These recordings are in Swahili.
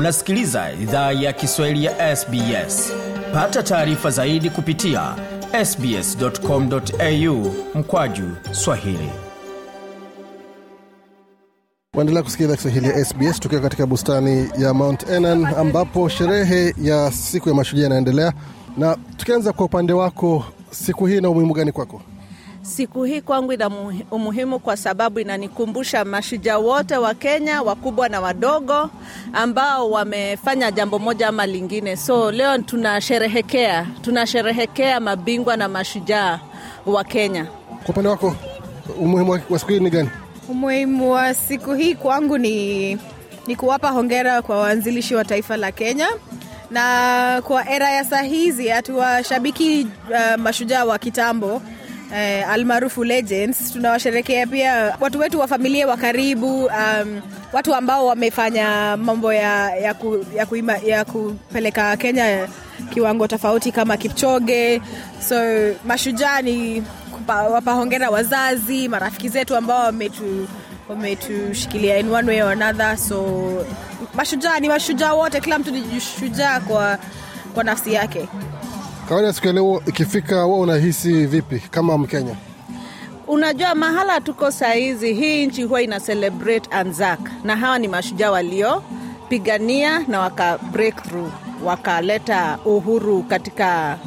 Unasikiliza idhaa ya Kiswahili ya SBS. Pata taarifa zaidi kupitia sbs.com.au mkwaju swahili. Waendelea kusikiliza Kiswahili ya SBS tukiwa katika bustani ya Mount Enan ambapo sherehe ya siku ya mashujaa inaendelea. Na tukianza kwa upande wako, siku hii ina umuhimu gani kwako? Siku hii kwangu ina umuhimu kwa sababu inanikumbusha mashujaa wote wa Kenya, wakubwa na wadogo, ambao wamefanya jambo moja ama lingine. So leo tunasherehekea, tunasherehekea mabingwa na mashujaa wa Kenya. Kwa upande wako, umuhimu wa siku hii ni gani? Umuhimu wa siku hii kwangu ni, ni kuwapa hongera kwa waanzilishi wa taifa la Kenya na kwa era ya saa hizi hatuwashabiki uh, mashujaa wa kitambo eh, almaarufu legends. Tunawasherekea pia watu wetu wa familia wa karibu, um, watu ambao wamefanya mambo ya, ya, ku, ya, kuima, ya kupeleka Kenya kiwango tofauti kama Kipchoge. So mashujaa ni wapahongera wazazi, marafiki zetu ambao wametu wametushikilia in one way or another. So mashujaa ni mashujaa wote, kila mtu ni shujaa kwa, kwa nafsi yake. Kawaida siku ya leo ikifika, wewe unahisi vipi kama Mkenya? Unajua, mahala tuko sahizi, hii nchi huwa ina celebrate Anzac, na hawa ni mashujaa waliopigania na waka breakthrough, wakaleta uhuru katika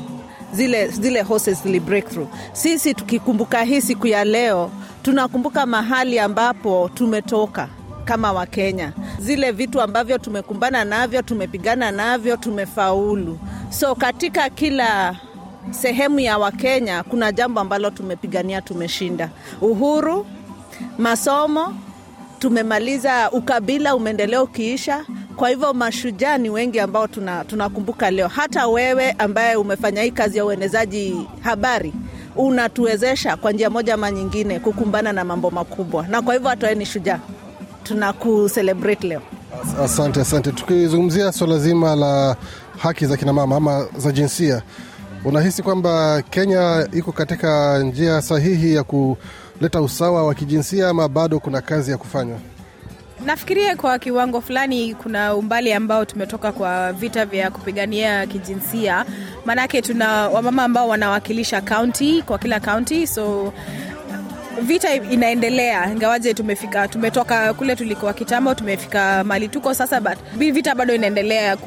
zile, zile horses zili breakthrough. Sisi tukikumbuka hii siku ya leo, tunakumbuka mahali ambapo tumetoka kama Wakenya, zile vitu ambavyo tumekumbana navyo, tumepigana navyo, tumefaulu. So katika kila sehemu ya Wakenya kuna jambo ambalo tumepigania, tumeshinda: uhuru, masomo, tumemaliza ukabila, umeendelea ukiisha. Kwa hivyo mashujaa ni wengi ambao tunakumbuka tuna leo. Hata wewe ambaye umefanya hii kazi ya uenezaji habari unatuwezesha kwa njia moja ama nyingine kukumbana na mambo makubwa, na kwa hivyo hata wewe ni shujaa, tunakucelebrate leo. Asante, asante. Tukizungumzia swala zima la haki za kinamama ama za jinsia, unahisi kwamba Kenya iko katika njia sahihi ya kuleta usawa wa kijinsia ama bado kuna kazi ya kufanywa? Nafikiria kwa kiwango fulani kuna umbali ambao tumetoka kwa vita vya kupigania kijinsia, maanake tuna wamama ambao wanawakilisha kaunti kwa kila kaunti, so vita inaendelea ingawaje tumefika tumetoka kule tulikuwa kitambo tumefika mali tuko sasa but vita bado inaendelea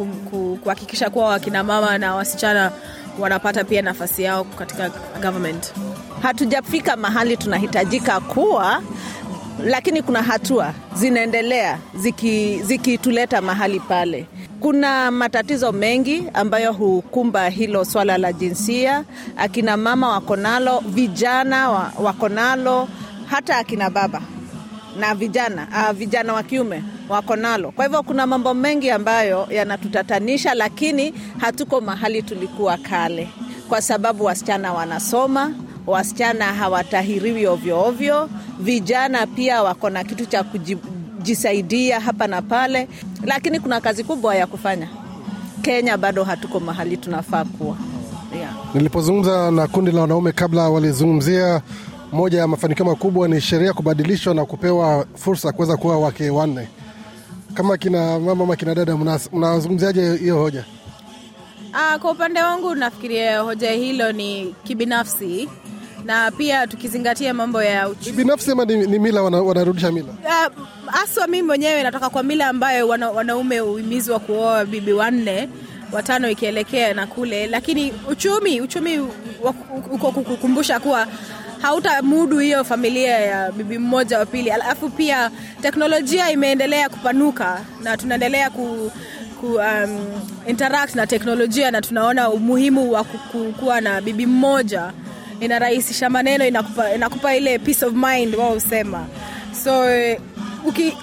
kuhakikisha kuwa wakina mama na wasichana wanapata pia nafasi yao katika government. Hatujafika mahali tunahitajika kuwa lakini kuna hatua zinaendelea zikituleta ziki mahali pale kuna matatizo mengi ambayo hukumba hilo swala la jinsia. Akina mama wako nalo, vijana wako nalo, hata akina baba na vijana uh, vijana wa kiume wako nalo. Kwa hivyo kuna mambo mengi ambayo yanatutatanisha, lakini hatuko mahali tulikuwa kale, kwa sababu wasichana wanasoma, wasichana hawatahiriwi ovyoovyo ovyo, vijana pia wako na kitu cha jisaidia hapa na pale, lakini kuna kazi kubwa ya kufanya. Kenya bado hatuko mahali tunafaa kuwa. Yeah. Nilipozungumza na kundi la wanaume kabla, walizungumzia moja ya mafanikio makubwa ni sheria kubadilishwa na kupewa fursa kuweza kuwa wake wanne. Kama kina mama ama kina dada, mnazungumziaje hiyo hoja? Aa, kwa upande wangu nafikiria hoja hilo ni kibinafsi na pia tukizingatia mambo ya uchu... binafsi ama ni, ni mila wana, wanarudisha mila haswa. Uh, mimi mwenyewe natoka kwa mila ambayo wana, wanaume huhimizwa kuoa bibi wanne watano ikielekea na kule, lakini uchumi uchumi uko kukukumbusha kuwa hautamudu hiyo familia ya bibi mmoja wa pili. Alafu pia teknolojia imeendelea kupanuka na tunaendelea ku, ku um, interact na teknolojia na tunaona umuhimu wa kuwa na bibi mmoja inarahisisha maneno, inakupa, inakupa ile peace of mind wao husema. So uki,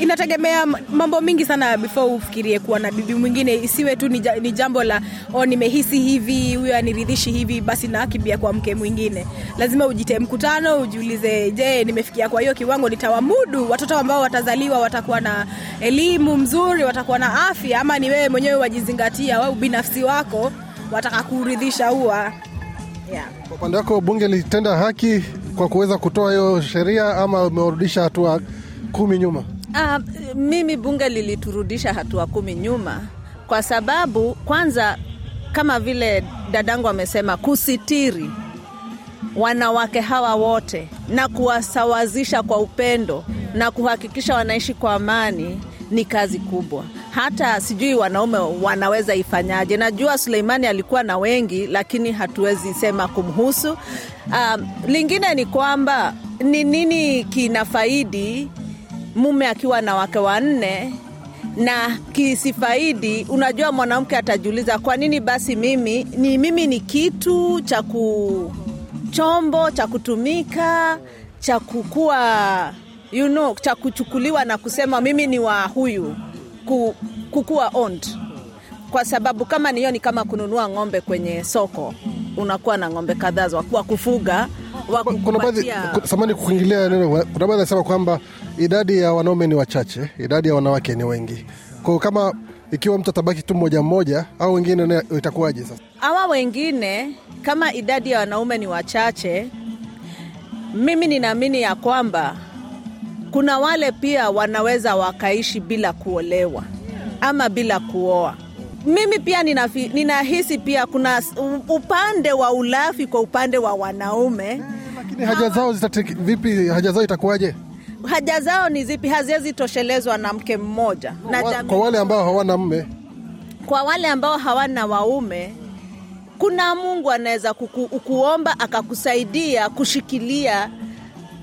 inategemea mambo mingi sana before ufikirie kuwa na bibi mwingine, isiwe tu ni jambo la oh, nimehisi hivi, huyo aniridhishi hivi, basi nakimbia kwa mke mwingine. Lazima ujite mkutano, ujiulize, je, nimefikia kwa hiyo kiwango, nitawamudu watoto ambao watazaliwa, watakuwa na elimu mzuri, watakuwa na afya, ama ni wewe mwenyewe wajizingatia, wewe binafsi wako wataka kuuridhisha ua yeah. Kwa upande wako bunge lilitenda haki kwa kuweza kutoa hiyo sheria ama umewarudisha hatua kumi nyuma? Uh, mimi bunge liliturudisha hatua kumi nyuma kwa sababu kwanza, kama vile dadangu amesema, kusitiri wanawake hawa wote na kuwasawazisha kwa upendo na kuhakikisha wanaishi kwa amani ni kazi kubwa. Hata sijui wanaume wanaweza ifanyaje. Najua Suleimani alikuwa na wengi, lakini hatuwezi sema kumhusu. Um, lingine ni kwamba ni nini kinafaidi mume akiwa na wake wanne na kisifaidi. Unajua, mwanamke atajiuliza kwa nini basi mimi ni mimi ni kitu cha ku chombo cha kutumika cha kukua you know, cha kuchukuliwa na kusema mimi ni wa huyu ku, kukuwa owned. Kwa sababu kama niyo ni kama kununua ng'ombe kwenye soko, unakuwa na ng'ombe kadhaa wa kufuga samani kuingilia neno kuna baadhi anasema kwamba idadi ya wanaume ni wachache idadi ya wanawake ni wengi. Kwao kama ikiwa mtu atabaki tu mmoja mmoja au wengine itakuwaje sasa? Hawa wengine kama idadi ya wanaume ni wachache, mimi ninaamini ya kwamba kuna wale pia wanaweza wakaishi bila kuolewa ama bila kuoa. Mimi pia ninafi, ninahisi pia kuna upande wa ulafi kwa upande wa wanaume. lakini haja zao zitate- vipi haja zao itakuwaje Haja zao ni zipi? Haziwezi toshelezwa na mke mmoja na jamii kwa wale ambao hawana mme kwa wale ambao hawana waume, kuna Mungu anaweza kuomba akakusaidia kushikilia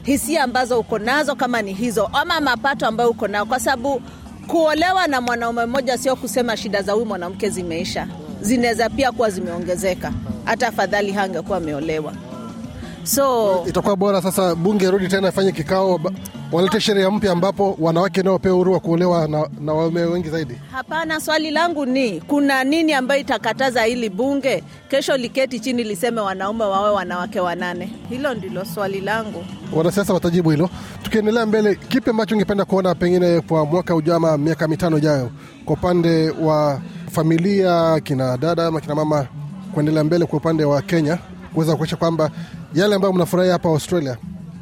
hisia ambazo uko nazo, kama ni hizo ama mapato ambayo uko nao kwa sababu kuolewa na mwanaume mmoja sio kusema shida za huyu mwanamke zimeisha, zinaweza pia kuwa zimeongezeka. Hata afadhali hangekuwa ameolewa. So itakuwa bora sasa bunge rudi tena ifanye kikao walete sheria mpya ambapo wanawake nao wapewe uhuru wa kuolewa na, na waume wengi zaidi Hapana, swali langu ni kuna nini ambayo itakataza hili bunge kesho liketi chini liseme wanaume wawe wanawake wanane? Hilo ndilo swali langu. wanasiasa watajibu hilo. Tukiendelea mbele, kipi ambacho ungependa kuona pengine kwa mwaka ujao ama miaka mitano ijayo kwa upande wa familia, kina dada ama kina mama, kuendelea mbele kwa upande wa Kenya, kuweza kuakisha kwamba yale ambayo mnafurahia hapa Australia,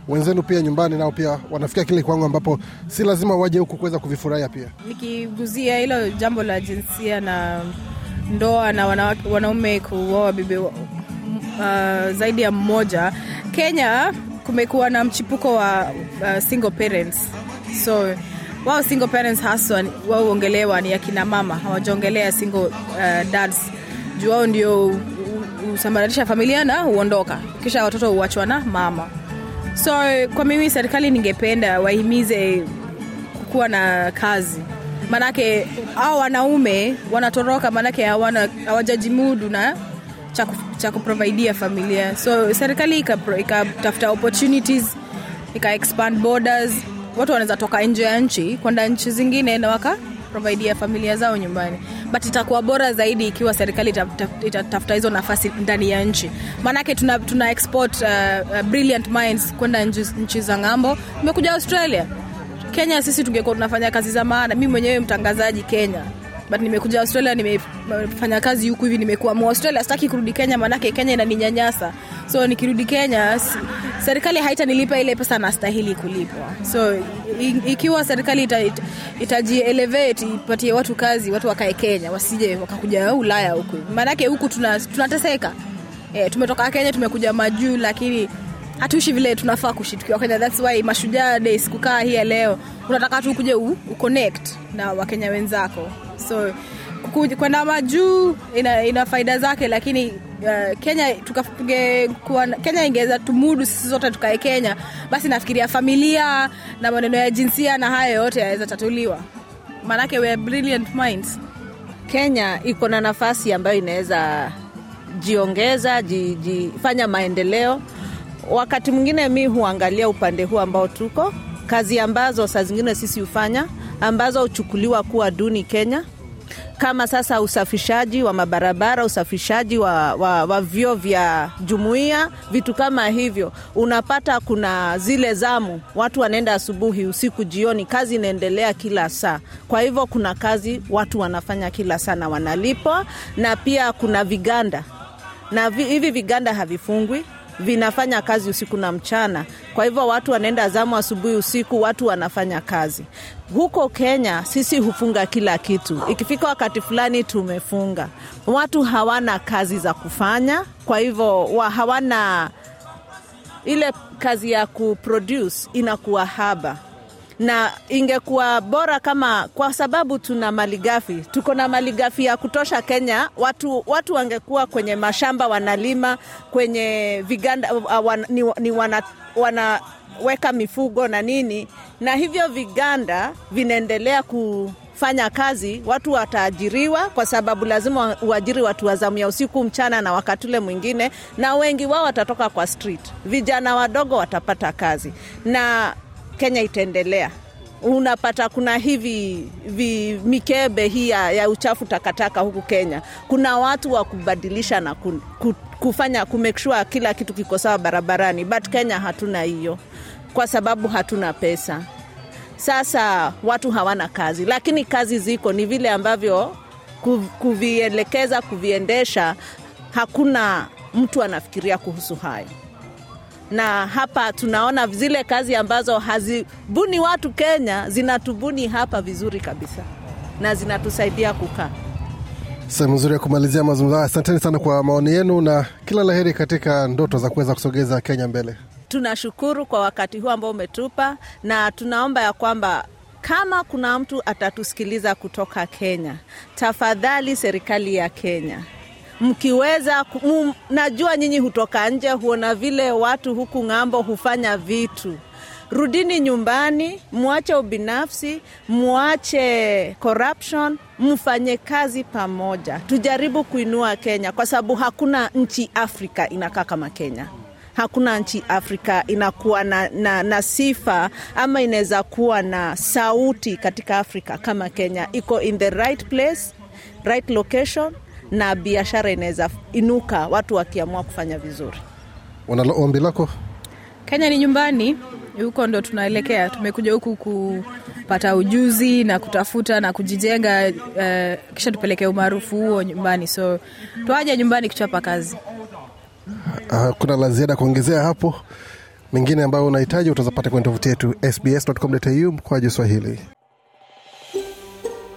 wenzenu pia nyumbani nao pia wanafikia kile kiwango ambapo si lazima waje huku kuweza kuvifurahia pia. nikiguzia hilo jambo la jinsia na ndoa na wanaume kuoa bibi uh, zaidi ya mmoja kenya kumekuwa na mchipuko wa uh, single parents. So wao single parents haswa wao huongelewa ni akina mama hawajaongelea single uh, dads. Juu wao ndio hu- hu- husambaratisha familia na huondoka. Kisha watoto huachwa na mama so kwa mimi serikali ningependa wahimize kuwa na kazi. Maanake au wanaume wanatoroka maanake hawana hawajajimudu na cha kuprovaidia familia. So serikali ikatafuta opportunities ika expand borders. Watu wanaweza toka nje ya nchi kwenda nchi zingine na wakaprovaidia familia zao nyumbani but itakuwa bora zaidi ikiwa serikali itatafuta hizo nafasi ndani ya nchi. Maanake tuna, tuna export uh, uh, brilliant minds kwenda nchi, za ng'ambo. Imekuja australia. Kenya sisi tungekuwa tunafanya kazi za maana. Mi mwenyewe mtangazaji kenya. But nimekuja australia nimefanya kazi huku hivi nimekuwa muaustralia sitaki kurudi kenya maanake kenya inaninyanyasa so nikirudi kenya serikali haitanilipa ile pesa nastahili kulipwa. So ikiwa serikali ita, ita, ipatie watu kazi watu wakae kenya wasije wakakuja ulaya huku. Maanake huku tuna- tunateseka. E, tumetoka kenya tumekuja majuu lakini hatuishi vile tunafaa kuishi tukiwa kenya. Thats why mashujaa days kukaa hia leo. Unataka tu kuja u, uconnect na wakenya wenzako. So kwenda majuu ina, ina faida zake lakini uh, kenya tuka, tungekuwa kenya ingeweza tumudu sisi zote tukae kenya basi nafikiria familia na maneno ya jinsia na haya yote yaweza tatuliwa. Maanake Kenya iko na nafasi ambayo inaweza jiongeza jifanya ji, maendeleo. Wakati mwingine mi huangalia upande huu ambao tuko kazi ambazo saa zingine sisi hufanya ambazo huchukuliwa kuwa duni Kenya, kama sasa usafishaji wa mabarabara, usafishaji wa, wa, wa vyoo vya jumuiya, vitu kama hivyo. Unapata kuna zile zamu, watu wanaenda asubuhi, usiku, jioni, kazi inaendelea kila saa. Kwa hivyo kuna kazi watu wanafanya kila saa na wanalipwa, na pia kuna viganda na vi, hivi viganda havifungwi vinafanya kazi usiku na mchana. Kwa hivyo watu wanaenda zamu asubuhi, usiku watu wanafanya kazi. Huko Kenya sisi hufunga kila kitu, ikifika wakati fulani tumefunga. Watu hawana kazi za kufanya, kwa hivyo wa hawana ile kazi ya kuproduce inakuwa haba na ingekuwa bora kama kwa sababu tuna malighafi. Tuko na malighafi ya kutosha kenya. Watu, watu wangekuwa kwenye mashamba wanalima kwenye viganda wan, ni, ni wana, mifugo na nini. Na hivyo viganda vinaendelea ku fanya kazi watu wataajiriwa kwa sababu lazima uajiri watu wa zamu ya usiku mchana na wakati ule mwingine na wengi wao watatoka kwa street. Vijana wadogo watapata kazi. Na kenya itaendelea. Unapata kuna hivi vi, mikebe hii ya, uchafu takataka huku kenya. Kuna watu wa kubadilisha na ku, ku, kufanya kumake sure kila kitu kiko sawa barabarani. But kenya hatuna hiyo. Kwa sababu hatuna pesa. Sasa watu hawana kazi. Lakini kazi ziko. Ni vile ambavyo kuvielekeza kuviendesha hakuna mtu anafikiria kuhusu hayo na hapa tunaona zile kazi ambazo hazibuni watu Kenya zinatubuni hapa vizuri kabisa na zinatusaidia kukaa. Sehemu nzuri ya kumalizia mazungumzo haya. Asanteni sana kwa maoni yenu na kila la heri katika ndoto za kuweza kusogeza Kenya mbele. Tunashukuru kwa wakati huu ambao umetupa, na tunaomba ya kwamba kama kuna mtu atatusikiliza kutoka Kenya, tafadhali serikali ya Kenya mkiweza m, najua nyinyi hutoka nje huona vile watu huku ng'ambo hufanya vitu. Rudini nyumbani mwache ubinafsi mwache corruption mfanye kazi pamoja. Tujaribu kuinua kenya kwa sababu hakuna nchi afrika inakaa kama kenya. Hakuna nchi afrika inakuwa na, na, na sifa ama inaweza kuwa na sauti katika afrika kama kenya. Iko in the right place right location na biashara inaweza inuka watu wakiamua kufanya vizuri. Wana ombi lako? Kenya ni nyumbani, huko ndo tunaelekea. Tumekuja huku kupata ujuzi na kutafuta na kujijenga, uh, kisha tupeleke umaarufu huo nyumbani, so tuaje nyumbani kuchapa kazi. Uh, kuna la ziada kuongezea hapo? Mengine ambayo unahitaji utazapata kwenye tovuti yetu sbs.com.au mkwaju Swahili.